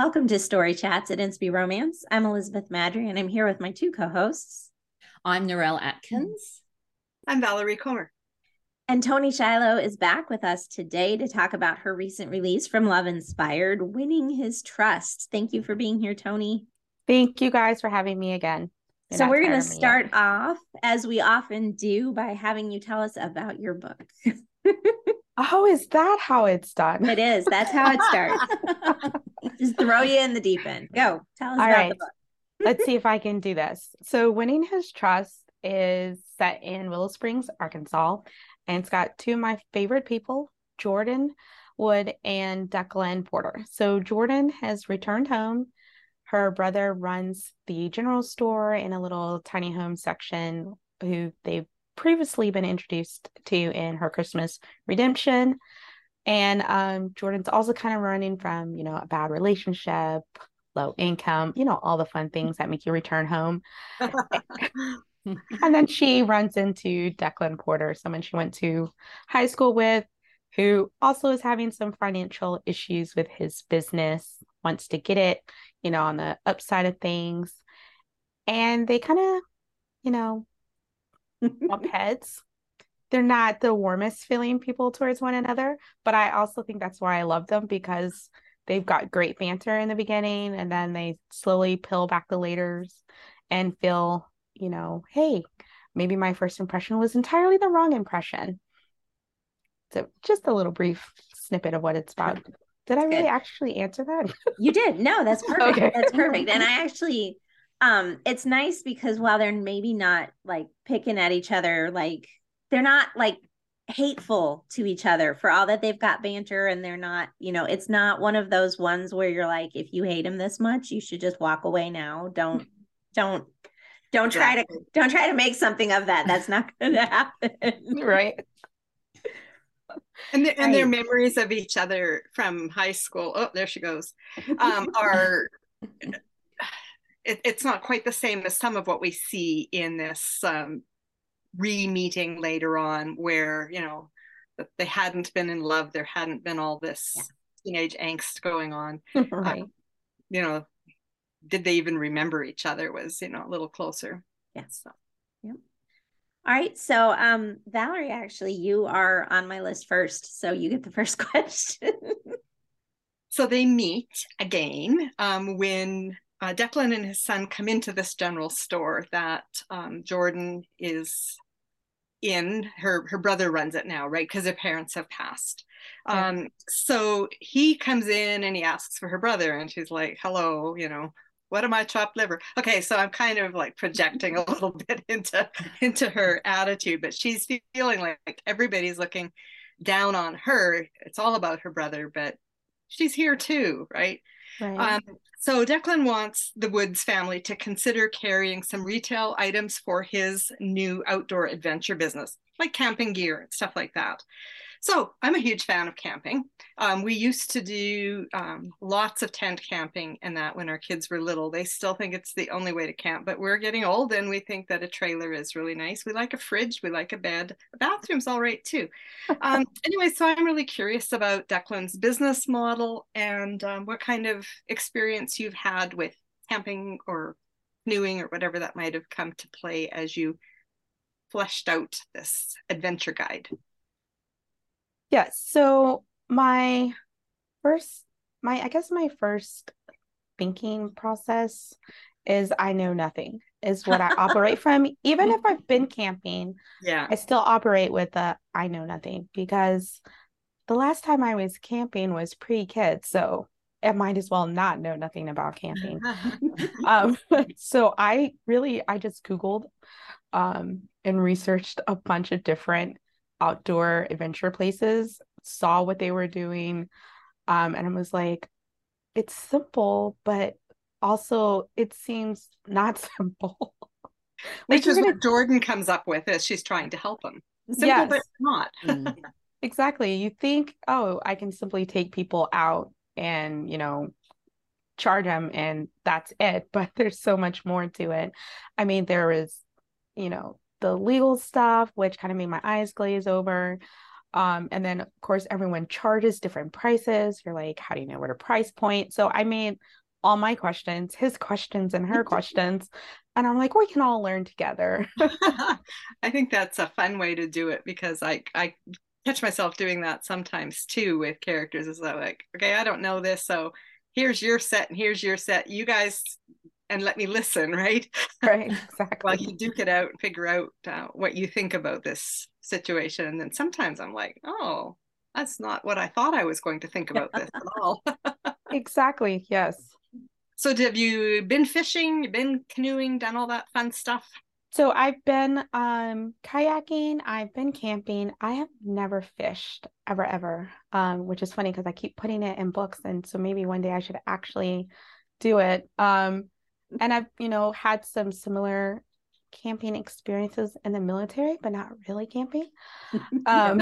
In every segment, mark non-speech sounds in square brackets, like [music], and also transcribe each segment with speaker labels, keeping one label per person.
Speaker 1: Welcome to Story Chats at Inspy Romance. I'm Elizabeth Maddrey, and I'm here with my two co-hosts.
Speaker 2: I'm Narelle Atkins.
Speaker 3: I'm Valerie Comer.
Speaker 1: And Toni Shiloh is back with us today to talk about her recent release from Love Inspired, Winning His Trust. Thank you for being here, Toni.
Speaker 4: Thank you guys for having me again.
Speaker 1: You're so we're going to start yet. off, as we often do, by having you tell us about your book. [laughs]
Speaker 4: oh, is that how it's done?
Speaker 1: It is. That's how it starts. [laughs] Just throw you in the deep end. Go. Tell us All about right. the book. [laughs]
Speaker 4: Let's see if I can do this. So, Winning His Trust is set in Willow Springs, Arkansas, and it's got two of my favorite people, Jordan Wood and Declan Porter. So Jordan has returned home. Her brother runs the general store in a little tiny home section who they've previously been introduced to in her Christmas redemption. And um, Jordan's also kind of running from, you know, a bad relationship, low income, you know, all the fun things that make you return home. [laughs] and then she runs into Declan Porter, someone she went to high school with, who also is having some financial issues with his business, wants to get it, you know, on the upside of things. And they kind of, you know, [laughs] heads. They're not the warmest feeling people towards one another, but I also think that's why I love them because they've got great banter in the beginning and then they slowly peel back the layers and feel you know, hey, maybe my first impression was entirely the wrong impression. So just a little brief snippet of what it's about. Did I really Good. actually answer that?
Speaker 1: You did. No, that's [laughs] perfect. Okay. That's perfect. And I [laughs] actually um it's nice because while they're maybe not like picking at each other like they're not like hateful to each other for all that they've got banter and they're not you know it's not one of those ones where you're like if you hate him this much you should just walk away now don't don't don't try to don't try to make something of that. That's not [laughs] going to happen.
Speaker 4: right.
Speaker 3: And, the, and their memories of each other from high school. Oh, there she goes. Um, are it, it's not quite the same as some of what we see in this um, re-meeting later on, where you know they hadn't been in love, there hadn't been all this teenage angst going on. [laughs] right. Um, you know, did they even remember each other was you know a little closer
Speaker 1: yes so. yeah all right so um valerie actually you are on my list first so you get the first [laughs] question
Speaker 3: so they meet again um, when uh, declan and his son come into this general store that um, jordan is in her her brother runs it now right because their parents have passed um so he comes in and he asks for her brother and she's like hello you know what am I chopped liver? Okay, so I'm kind of like projecting a [laughs] little bit into into her attitude, but she's feeling like everybody's looking down on her. It's all about her brother, but she's here too, right? Right. Um, so Declan wants the Woods family to consider carrying some retail items for his new outdoor adventure business, like camping gear and stuff like that. So I'm a huge fan of camping. Um, we used to do um, lots of tent camping and that when our kids were little. They still think it's the only way to camp, but we're getting old and we think that a trailer is really nice. We like a fridge, we like a bed, a bathroom's all right too. [laughs] Um, anyway, so I'm really curious about Declan's business model and um, what kind of experience you've had with camping or canoeing or whatever that might have come to play as you fleshed out this adventure guide.
Speaker 4: Yes. So my first, my, I guess my first thinking process is I know nothing is what I operate [laughs] from. Even if I've been camping,
Speaker 3: yeah,
Speaker 4: I still operate with the I know nothing because the last time I was camping was pre kids. So I might as well not know nothing about camping. [laughs] um, [laughs] so I really, I just Googled um, and researched a bunch of different outdoor adventure places, saw what they were doing, um, and I was like, it's simple, but also it seems not [laughs] simple. [laughs]
Speaker 3: Which is gonna... what Jordan comes up with as she's trying to help him. Simple, yes. but not.
Speaker 4: Mm. [laughs] exactly. You think, oh, I can simply take people out and, you know, charge them and that's it. But there's so much more to it. I mean, there is, you know, the legal stuff, which kind of made my eyes glaze over. Um, and then of course everyone charges different prices. You're like, how do you know where to price point? So I made all my questions, his questions and her [laughs] questions. And I'm like, we can all learn together. [laughs] [laughs]
Speaker 3: I think that's a fun way to do it because I I catch myself doing that sometimes too with characters. Is like, okay, I don't know this, so here's your set and here's your set. You guys and let me listen, right?
Speaker 4: Right, [laughs] exactly.
Speaker 3: While you duke it out and figure out uh, what you think about this situation. And then sometimes I'm like, oh, that's not what I thought I was going to think about this at all. [laughs]
Speaker 4: exactly. Yes.
Speaker 3: So, have you been fishing, been canoeing, done all that fun stuff?
Speaker 4: So I've been um kayaking, I've been camping. I have never fished ever ever. Um which is funny because I keep putting it in books and so maybe one day I should actually do it. Um and I've, you know, had some similar camping experiences in the military, but not really camping. [laughs] Um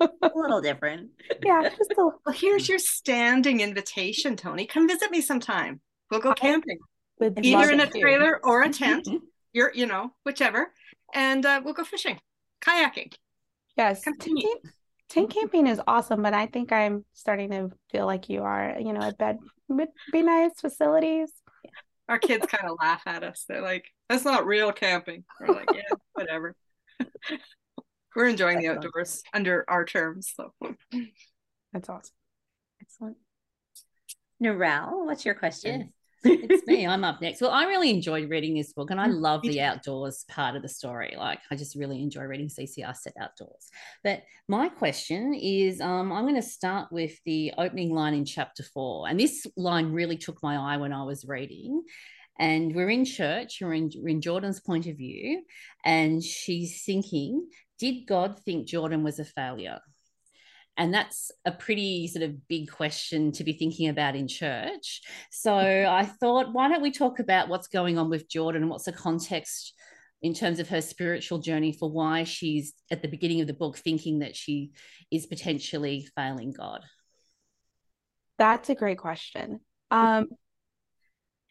Speaker 1: a little different. [laughs]
Speaker 4: Yeah, just a
Speaker 3: well, here's your standing invitation, Toni. Come visit me sometime. We'll go camping. With either in a trailer or a tent. [laughs] you're you know whichever and uh, we'll go fishing kayaking
Speaker 4: yes tent, tent camping is awesome but i think i'm starting to feel like you are you know a bed would be nice facilities
Speaker 3: our kids kind of laugh at us. They're like that's not real camping. We're like yeah whatever. [laughs] We're enjoying that's the outdoors awesome. under our terms so.
Speaker 4: That's awesome.
Speaker 1: Excellent. Narelle, what's your question?
Speaker 2: It's me. [laughs] I'm up next. Well, I really enjoyed reading this book and I mm, love the outdoors part of the story. Like, I just really enjoy reading CCR set outdoors. But my question is um, I'm going to start with the opening line in chapter four. And this line really took my eye when I was reading. And we're in church, we're in, we're in Jordan's point of view, and she's thinking, Did God think Jordan was a failure? And that's a pretty sort of big question to be thinking about in church. So [laughs] I thought, why don't we talk about what's going on with Jordan and what's the context in terms of her spiritual journey for why she's at the beginning of the book thinking that she is potentially failing God?
Speaker 4: That's a great question. Um,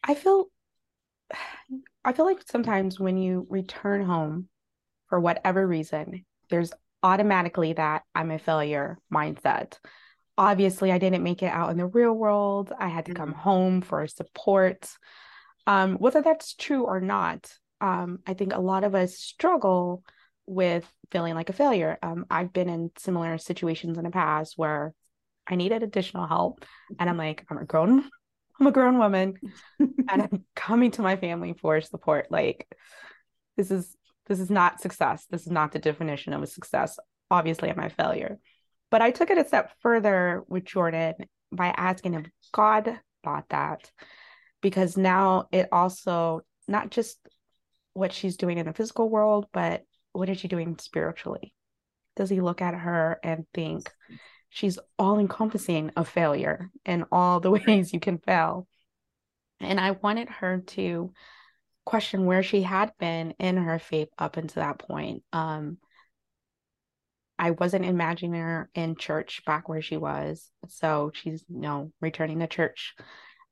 Speaker 4: I feel I feel like sometimes when you return home for whatever reason, there's automatically that I'm a failure mindset. Obviously, I didn't make it out in the real world. I had to come mm-hmm. home for support. Um, whether that's true or not, um, I think a lot of us struggle with feeling like a failure. Um, I've been in similar situations in the past where I needed additional help, and I'm like, I'm a grown, I'm a grown woman, [laughs] and I'm coming to my family for support. Like, this is this is not success. This is not the definition of a success. Obviously, I'm a failure. But I took it a step further with Jordan by asking if God thought that, because now it also not just what she's doing in the physical world, but what is she doing spiritually? Does he look at her and think she's all encompassing of failure in all the [laughs] ways you can fail? And I wanted her to question where she had been in her faith up until that point. Um, I wasn't imagining her in church back where she was. So she's, you know, returning to church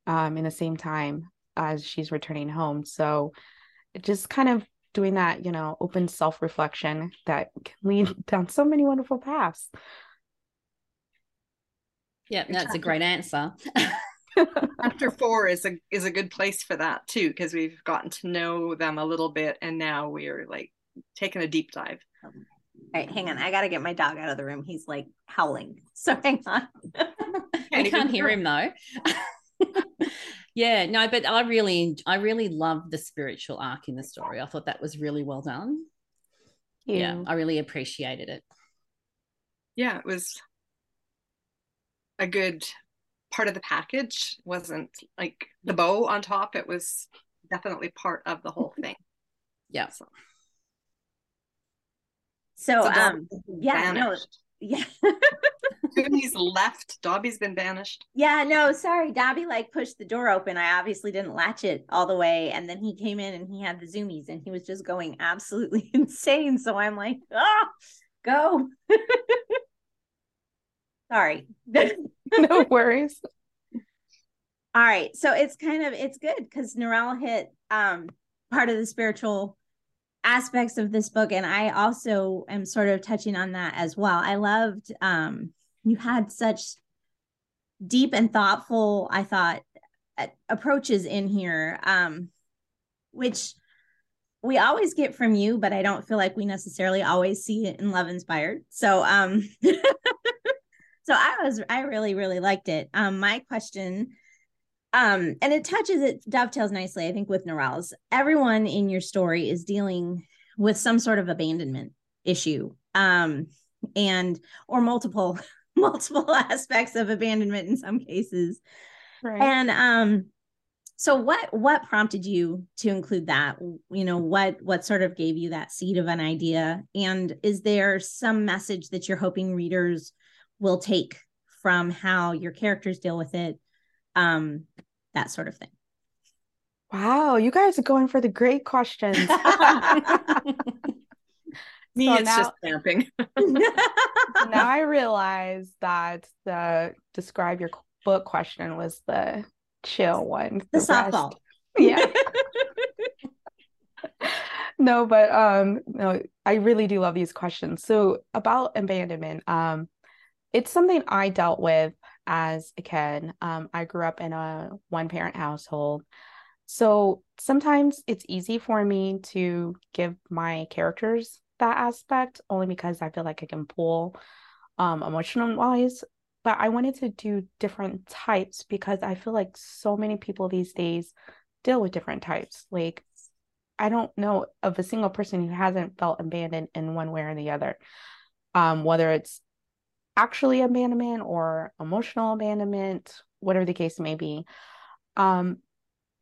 Speaker 4: um, in the same time as she's returning home. So just kind of doing that, you know, open self reflection that can lead down so many wonderful paths.
Speaker 2: Yeah, that's a great answer. [laughs]
Speaker 3: chapter four is a is a good place for that too because we've gotten to know them a little bit and now we're like taking a deep dive.
Speaker 1: All right hang on i gotta get my dog out of the room. He's like howling. [laughs] So hang on.
Speaker 2: I can't hear him though. [laughs] Yeah no but i really i really love the spiritual arc in the story. I thought that was really well done. Yeah, yeah i really appreciated it.
Speaker 3: Yeah it was a good part of the package wasn't like the bow on top. It was definitely part of the whole thing. [laughs]
Speaker 2: Yeah. So,
Speaker 1: so, so um yeah no yeah. [laughs]
Speaker 3: Cooney's left. Dobby's been banished.
Speaker 1: Yeah no sorry. Dobby like pushed the door open. I obviously didn't latch it all the way. And then he came in and he had the zoomies and he was just going absolutely [laughs] insane. So i'm like oh go sorry [laughs]
Speaker 4: no worries.
Speaker 1: All right. So it's kind of it's good because Narelle hit um part of the spiritual aspects of this book and i also am sort of touching on that as well i loved um you had such deep and thoughtful i thought approaches in here um which we always get from you but i don't feel like we necessarily always see it in love inspired so um [laughs] so i was i really really liked it. Um my question um and it touches it dovetails nicely i think with Narelle's everyone in your story is dealing with some sort of abandonment issue um and or multiple [laughs] multiple [laughs] aspects of abandonment in some cases. Right. and um so what what prompted you to include that? You know what what sort of gave you that seed of an idea? And is there some message that you're hoping readers will take from how your characters deal with it um, that sort of thing.
Speaker 4: Wow, you guys are going for the great questions. [laughs] [laughs]
Speaker 3: Me, so it's now, just camping. [laughs]
Speaker 4: now I realize that the describe your book question was the chill one.
Speaker 1: The, the softball.
Speaker 4: Yeah. no, but um no, I really do love these questions. So about abandonment, um, it's something I dealt with as a kid. Um, I grew up in a one parent household. So sometimes it's easy for me to give my characters that aspect only because I feel like I can pull um, emotional wise. But I wanted to do different types because I feel like so many people these days deal with different types. Like, I don't know of a single person who hasn't felt abandoned in one way or the other. Um, whether it's actually abandonment or emotional abandonment, whatever the case may be. Um,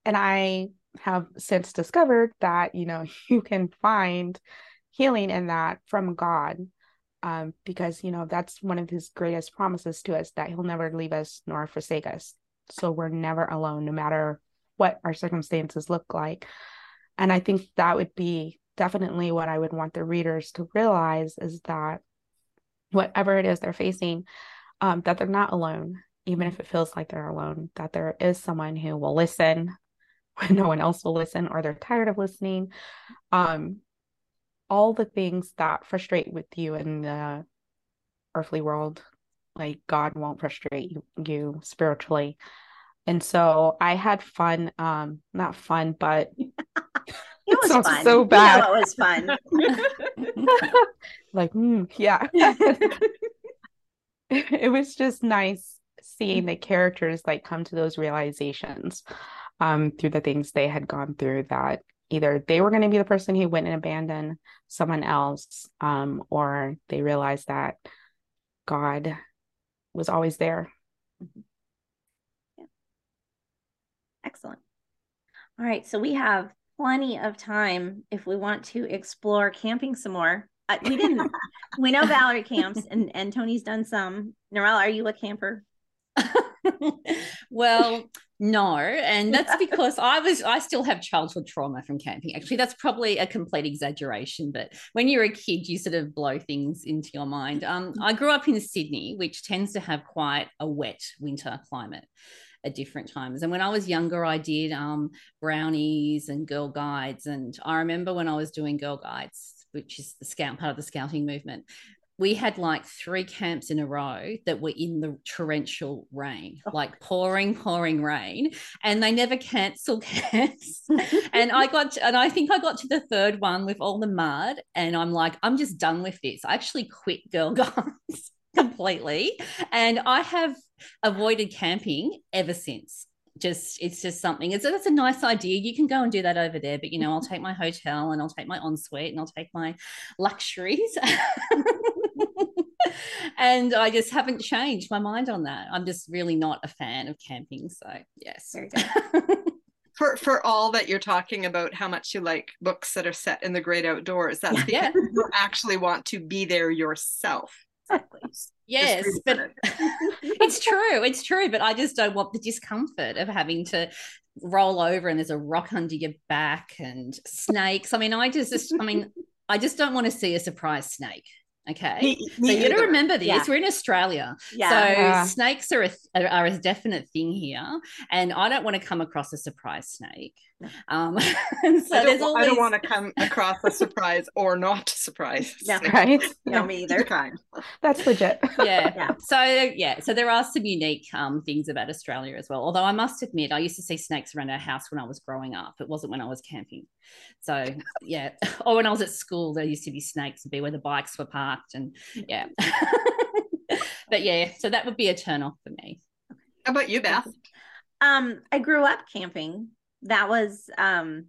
Speaker 4: and I have since discovered that, you know, [laughs] you can find healing in that from God. Um, because you know that's one of his greatest promises to us that he'll never leave us nor forsake us. So we're never alone, no matter what our circumstances look like. And I think that would be definitely what I would want the readers to realize is that whatever it is they're facing, um, that they're not alone, even if it feels like they're alone, that there is someone who will listen [laughs] when no one else will listen or they're tired of listening. Um, all the things that frustrate with you in the earthly world, like God won't frustrate you, spiritually. And so I had fun, um, not fun, but [laughs]
Speaker 1: It was fun. So bad. it was fun.
Speaker 4: like, mm, yeah. [laughs] it was just nice seeing the characters like come to those realizations um through the things they had gone through that either they were going to be the person who went and abandoned someone else um or they realized that god was always there mm-hmm.
Speaker 1: yeah. excellent all right so we have plenty of time if we want to explore camping some more. Uh, we didn't. [laughs] we know Valerie camps, and and Toni's done some. Narelle, are you a camper? [laughs]
Speaker 2: well, no, and that's because I was I still have childhood trauma from camping. Actually, that's probably a complete exaggeration, but when you're a kid, you sort of blow things into your mind. Um, I grew up in Sydney, which tends to have quite a wet winter climate at different times. And when I was younger, I did um, brownies and girl guides. And I remember when I was doing girl guides, which is the scout part of the scouting movement, we had like three camps in a row that were in the torrential rain, oh. like pouring, pouring rain, and they never cancel [laughs] camps. [laughs] and I got, to, and I think I got to the third one with all the mud, and I'm like, I'm just done with this. I actually quit Girl [laughs] Guides completely. And I have avoided camping ever since. Just it's just something. It's that's a nice idea. You can go and do that over there, but you know, I'll take my hotel and I'll take my ensuite and I'll take my luxuries. [laughs] and I just haven't changed my mind on that. I'm just really not a fan of camping. So yes. [laughs]
Speaker 3: for for all that you're talking about how much you like books that are set in the great outdoors that's because yeah. you actually want to be there yourself
Speaker 2: exactly. Yes, but [laughs] it's true. It's true. But I just don't want the discomfort of having to roll over and there's a rock under your back and snakes. I mean, I just, just I mean, I just don't want to see a surprise snake. Okay.
Speaker 3: Me-
Speaker 2: so
Speaker 3: me
Speaker 2: you got to remember this.
Speaker 1: Yeah.
Speaker 2: We're in Australia.
Speaker 1: Yeah.
Speaker 2: So
Speaker 4: Yeah.
Speaker 2: snakes are a, are a definite thing here. And I don't want to come across a surprise snake. Um, [laughs] so
Speaker 3: I don't,
Speaker 2: always,
Speaker 3: I don't want to come across a surprise or not a surprise. [laughs]
Speaker 1: No.
Speaker 4: Right?
Speaker 1: no, me either.
Speaker 3: Kind.
Speaker 4: That's legit. [laughs]
Speaker 2: yeah.
Speaker 1: Yeah.
Speaker 2: So yeah, so there are some unique um, things about Australia as well. Although I must admit, I used to see snakes around our house when I was growing up. It wasn't when I was camping. So yeah, or when I was at school, there used to be snakes and be where the bikes were parked, and yeah. [laughs] but yeah, so that would be a turn off for me.
Speaker 3: How about you, Beth?
Speaker 1: Um, I grew up camping. That was um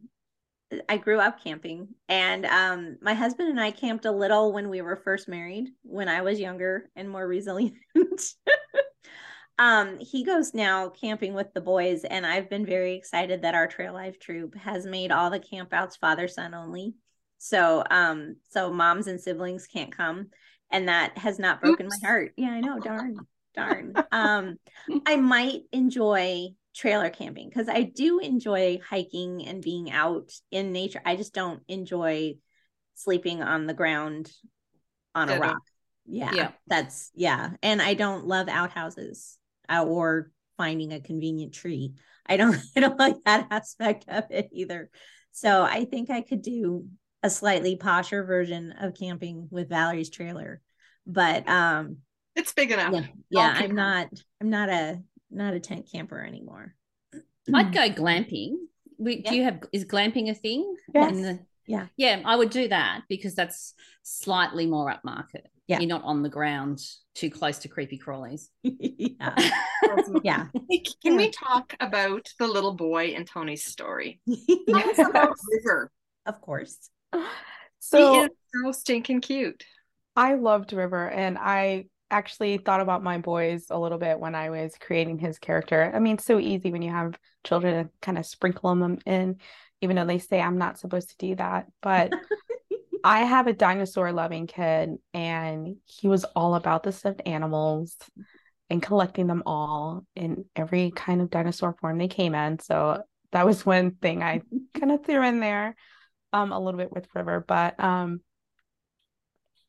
Speaker 1: I grew up camping and um my husband and I camped a little when we were first married, when I was younger and more resilient. [laughs] um he goes now camping with the boys and I've been very excited that our Trail Life troop has made all the campouts father son only. So um so moms and siblings can't come and that has not broken
Speaker 3: Oops.
Speaker 1: my heart. Yeah, I know, darn. [laughs] Darn. Um I [laughs] might enjoy trailer camping because I do enjoy hiking and being out in nature. I just don't enjoy sleeping on the ground on a rock. Yeah,
Speaker 2: Yeah.
Speaker 1: that's yeah. And I don't love outhouses uh, or finding a convenient tree. I don't [laughs] I don't like that aspect of it either. So I think I could do a slightly posher version of camping with Valerie's trailer. But um
Speaker 3: It's big enough.
Speaker 1: yeah, yeah, I'm not I'm not a not a tent camper anymore.
Speaker 2: I'd go glamping. We.
Speaker 1: Yeah.
Speaker 2: Do you have is glamping a thing?
Speaker 4: Yes.
Speaker 2: In the-
Speaker 1: Yeah.
Speaker 2: yeah, I would do that because that's slightly more upmarket.
Speaker 1: Yeah.
Speaker 2: You're not on the ground too close to creepy crawlies. [laughs]
Speaker 1: yeah. Yeah.
Speaker 3: Can we talk about the little boy in Toni's story? [laughs] Tell us
Speaker 4: Yes.
Speaker 3: about River.
Speaker 1: of course. [laughs]
Speaker 3: he
Speaker 4: So
Speaker 3: is so stinking cute.
Speaker 4: I loved River, and I actually thought about my boys a little bit when I was creating his character. I mean, it's so easy when you have children to kind of sprinkle them in, even though they say I'm not supposed to do that. But [laughs] I have a dinosaur loving kid, and he was all about the stuffed animals and collecting them all in every kind of dinosaur form they came in. So that was one thing I [laughs] kind of threw in there um a little bit with River, but um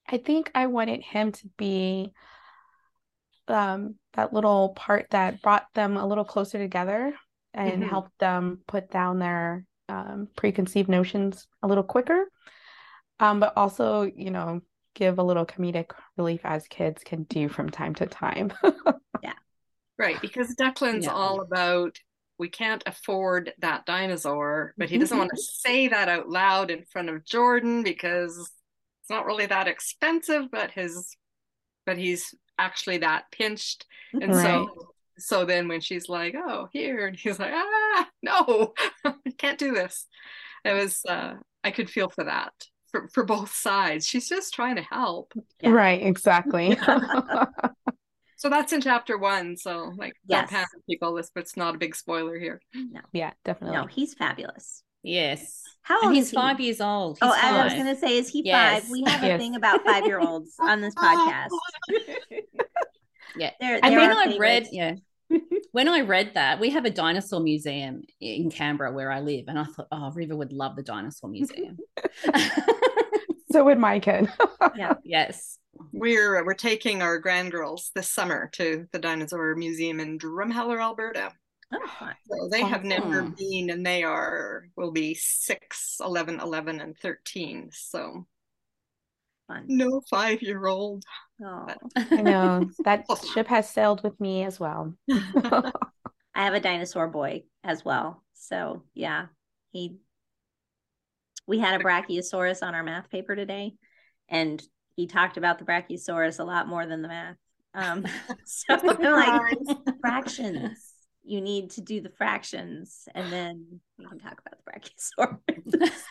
Speaker 4: I think I wanted him to be um that little part that brought them a little closer together and
Speaker 3: Mhm.
Speaker 4: helped them put down their um preconceived notions a little quicker. Um, but also, you know, give a little comedic relief as kids can do from time to time. [laughs] Yeah.
Speaker 3: Right, because Declan's
Speaker 2: Yeah.
Speaker 3: all about we can't afford that dinosaur, but he doesn't want to say that out loud in front of Jordan because it's not really that expensive, but his but he's actually that pinched. And
Speaker 4: Right.
Speaker 3: so so then when she's like, Oh, here, and he's like, ah no, [laughs] I can't do this. It was uh I could feel for that. For, for both sides. She's just trying to help.
Speaker 1: Yeah.
Speaker 4: Right, exactly. [laughs] [laughs]
Speaker 3: So that's in chapter one. So like
Speaker 1: Yes.
Speaker 3: don't panic people, this but it's not a big spoiler here. No.
Speaker 4: Yeah, definitely.
Speaker 1: No, he's fabulous.
Speaker 2: Yes.
Speaker 1: How old
Speaker 2: And
Speaker 1: is
Speaker 2: he's
Speaker 1: he?
Speaker 2: five years old. He's
Speaker 1: oh, I was gonna say, is he
Speaker 2: Yes.
Speaker 1: five? We have a thing about five year olds on this [laughs] oh, podcast.
Speaker 2: Yeah.
Speaker 1: They're, they're
Speaker 2: when
Speaker 1: our
Speaker 2: I read,
Speaker 1: favorites.
Speaker 2: yeah, when I read that, we have a dinosaur museum in Canberra where I live, and I thought, oh, River would love the dinosaur museum. [laughs]
Speaker 4: So would my kid. [laughs] yeah.
Speaker 2: yes.
Speaker 3: We're we're taking our grandgirls this summer to the dinosaur museum in Drumheller, Alberta.
Speaker 1: Oh.
Speaker 3: So they have never been, and they are will be 6, 11, 11, and 13. So
Speaker 1: fun.
Speaker 3: no five year old.
Speaker 1: Oh.
Speaker 4: I know [laughs] that ship has sailed with me as well. [laughs] [laughs]
Speaker 1: I have a dinosaur boy as well. So yeah, he we had a brachiosaurus on our math paper today, and he talked about the brachiosaurus a lot more than the math. Um, [laughs] [laughs] so I'm like [laughs] fractions. You need to do the fractions, and then we can talk about the brachiosaurus.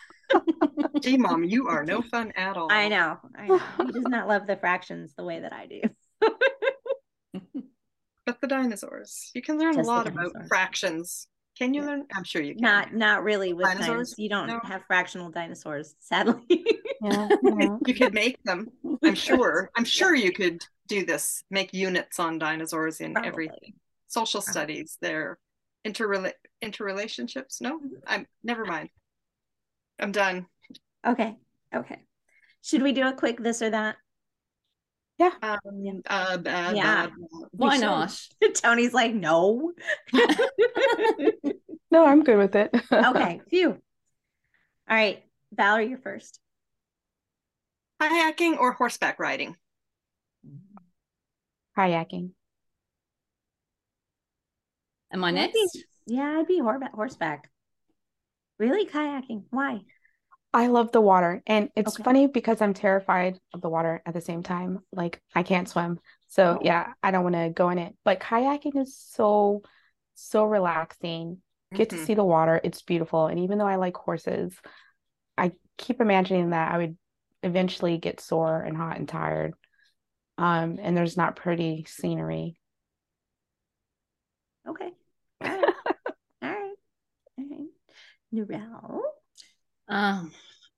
Speaker 3: Gee, mom, you are no fun at all.
Speaker 1: I know, I know. He does not love the fractions the way that I do.
Speaker 3: But the dinosaurs, you can learn
Speaker 1: Just
Speaker 3: a lot about fractions. Can you
Speaker 1: Yeah.
Speaker 3: learn? I'm sure you can.
Speaker 1: Not not really with
Speaker 3: Dinosaurs?
Speaker 1: dinosaurs. You don't
Speaker 3: No.
Speaker 1: have fractional dinosaurs, sadly.
Speaker 4: Yeah, yeah.
Speaker 3: You could make them. I'm sure. I'm sure you could do this. Make units on dinosaurs in
Speaker 1: Probably.
Speaker 3: everything. Social
Speaker 1: Probably.
Speaker 3: studies, their interrela- interrelationships. No, I'm never mind. I'm done.
Speaker 1: Okay. Okay. Should we do a quick this or that?
Speaker 4: Yeah.
Speaker 3: Um, uh, bad,
Speaker 1: Yeah.
Speaker 3: bad, bad.
Speaker 2: Why not? [laughs]
Speaker 1: Toni's like, no. [laughs]
Speaker 4: No, I'm good with it.
Speaker 1: okay, [laughs] phew. All right, Valerie, you're first.
Speaker 3: Kayaking or horseback riding?
Speaker 4: Kayaking.
Speaker 2: Am I
Speaker 1: I'd
Speaker 2: next?
Speaker 1: be- yeah, I'd be horse- horseback. Really, kayaking? Why?
Speaker 4: I love the water. And it's
Speaker 1: Okay.
Speaker 4: funny because I'm terrified of the water at the same time. Like I can't swim. So
Speaker 1: Oh.
Speaker 4: yeah, I don't want to go in it. But kayaking is so, so relaxing. Get to
Speaker 3: Mhm.
Speaker 4: see the water. It's beautiful. And even though I like horses, I keep imagining that I would eventually get sore and hot and tired. Um, and there's not pretty scenery.
Speaker 1: Okay. [laughs] All right. All right. All right. Narelle.
Speaker 2: Um,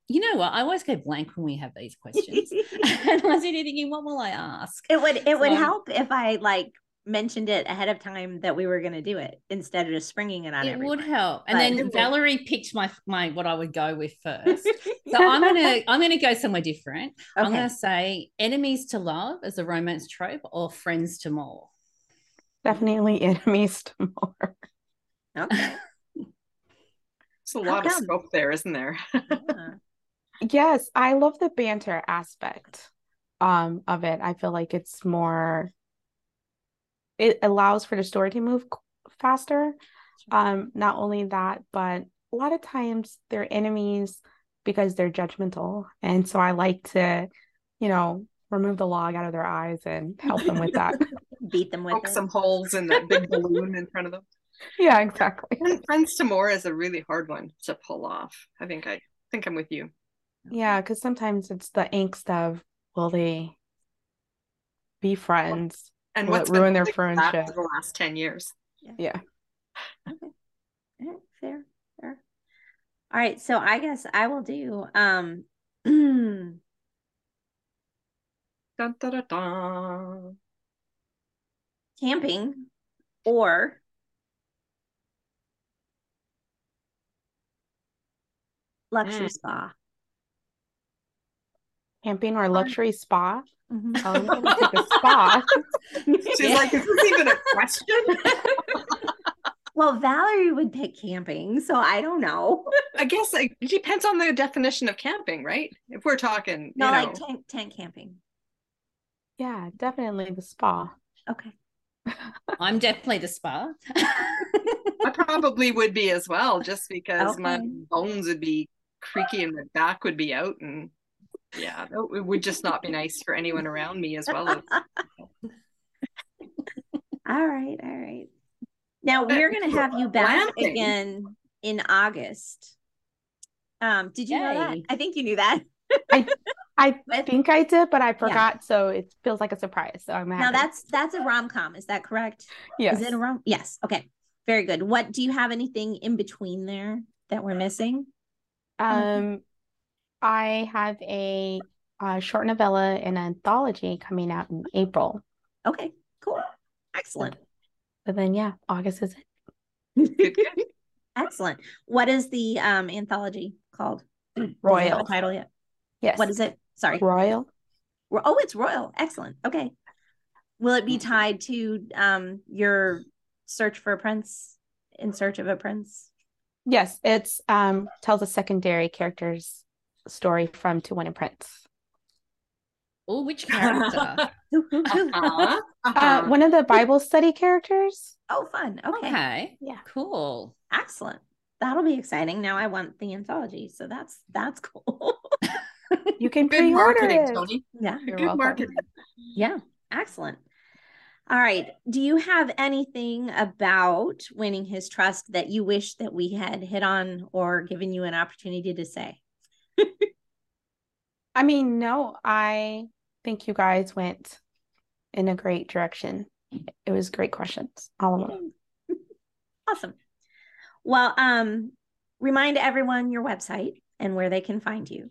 Speaker 2: you know what? I always go blank when we have these [laughs] questions. and I was sitting thinking, what will I ask?
Speaker 1: It would it would help if I like mentioned it ahead of time that we were going to do it instead of just springing it on
Speaker 2: It
Speaker 1: everyone.
Speaker 2: would help. And
Speaker 1: But-
Speaker 2: then
Speaker 3: It [laughs] would.
Speaker 2: Valerie picked my my what I would go with first. [laughs] So I'm gonna I'm gonna go somewhere different. I'm gonna say enemies to love as a romance trope or friends to more.
Speaker 4: Definitely enemies to more.
Speaker 1: Okay. [laughs]
Speaker 3: There's a lot of scope there, isn't there?
Speaker 1: Yeah.
Speaker 4: Yes, I love the banter aspect um of it. I feel like it's more it allows for the story to move faster. Um not only that, but a lot of times they're enemies because they're judgmental. And so I like to, you know, remove the log out of their eyes and help them with that. [laughs]
Speaker 1: Beat them with
Speaker 3: some holes in that big balloon in front of them. [laughs]
Speaker 4: Yeah, exactly.
Speaker 3: And Friends to More is a really hard one to pull off. I think I think I'm with you.
Speaker 4: Yeah, because sometimes it's the angst of will they be friends?
Speaker 3: And
Speaker 4: Will it
Speaker 3: what's been
Speaker 4: ruin their
Speaker 3: holding us back
Speaker 4: friendship?
Speaker 3: for the last 10 years?
Speaker 4: Yeah.
Speaker 1: Okay. All right, fair, fair. All right, so I guess I will do um [clears throat]
Speaker 3: Dun, dun, dun, dun.
Speaker 1: camping or luxury
Speaker 3: Mm.
Speaker 1: spa.
Speaker 4: Camping or luxury spa?
Speaker 1: Mhm.
Speaker 4: Oh, I'm gonna take a spa. [laughs]
Speaker 3: She's like, is this even a question? [laughs]
Speaker 1: Well, Valerie would pick camping, so I don't know. [laughs]
Speaker 3: I guess like, it depends on the definition of camping, right? If we're talking,
Speaker 1: No,
Speaker 3: you know,
Speaker 1: like tent tent camping.
Speaker 4: Yeah, definitely the spa.
Speaker 1: Okay.
Speaker 2: I'm definitely the spa.
Speaker 3: I probably would be as well, just because my bones would be creaky and my back would be out, and yeah, it would just not be nice for anyone around me as well. As, [laughs]
Speaker 1: All right, all right. Now we're gonna have you back
Speaker 3: glamping.
Speaker 1: again in August. Um, did you know that? I think you knew that.
Speaker 4: I [laughs]
Speaker 1: But-
Speaker 4: think I did, but I forgot, so it feels like a surprise. So I'm
Speaker 1: Now that's that's a rom com. Is that correct?
Speaker 4: yes.
Speaker 1: Is it a rom? Yes. Okay. Very good. What do you have anything in between there that we're missing?
Speaker 4: Um, I have a, uh short novella and anthology coming out in April.
Speaker 1: Okay. Cool. Excellent.
Speaker 4: But then, yeah, August is it.
Speaker 3: good, good. [laughs]
Speaker 1: Excellent. What is the um anthology called? Do you have a
Speaker 4: Royal.
Speaker 1: title yet?
Speaker 4: Yes.
Speaker 1: What is it? Sorry.
Speaker 4: Royal?
Speaker 1: Oh, it's royal. Excellent. Okay. Will it be tied to um your search for a prince in search of a prince?
Speaker 4: Yes, it's um tells a secondary character's story from To Win a Prince.
Speaker 2: oh, which character? [laughs]
Speaker 1: Who, who, who?
Speaker 3: Uh-huh,
Speaker 4: Uh,
Speaker 3: uh-huh.
Speaker 4: one of the Bible study characters.
Speaker 1: Oh, fun. Okay.
Speaker 2: okay.
Speaker 4: Yeah.
Speaker 2: Cool.
Speaker 1: Excellent. That'll be exciting. Now I want the anthology. So that's that's cool. [laughs]
Speaker 4: You can
Speaker 3: Good
Speaker 4: pre-order
Speaker 3: marketing,
Speaker 4: it.
Speaker 3: Toni.
Speaker 1: yeah.
Speaker 4: You're
Speaker 3: Good
Speaker 4: welcome.
Speaker 3: marketing.
Speaker 1: Yeah. Excellent. All right. Do you have anything about winning his trust that you wish that we had hit on or given you an opportunity to say?
Speaker 4: I mean, no, I think you guys went in a great direction. It was great questions, all of them. [laughs]
Speaker 1: Awesome. Well, um, remind everyone your website and where they can find you.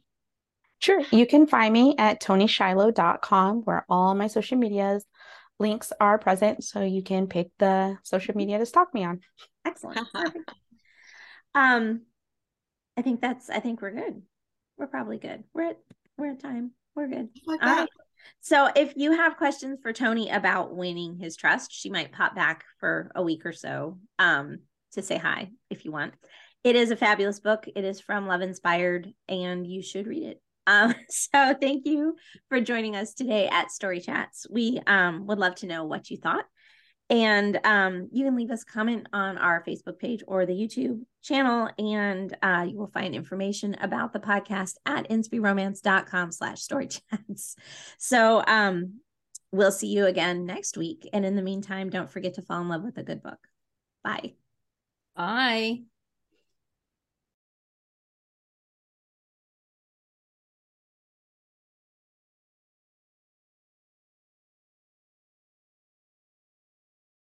Speaker 4: Sure. You can find me at tonishiloh.com where all my social medias links are present so you can pick the social media to stalk me on.
Speaker 1: Excellent. [laughs] Um, I think that's I think we're good. We're probably good. We're at we're at time. We're good. All right. So if you have questions for Toni about winning his trust, she might pop back for a week or so um, to say hi if you want. It is a fabulous book. It is from Love Inspired, and you should read it. Um, [laughs] so thank you for joining us today at Story Chats. We um, would love to know what you thought. And um, you can leave us a comment on our Facebook page or the YouTube channel, and uh, you will find information about the podcast at inspyromance.com slash story chats. [laughs] So um, we'll see you again next week. And in the meantime, don't forget to fall in love with a good book. Bye.
Speaker 2: Bye.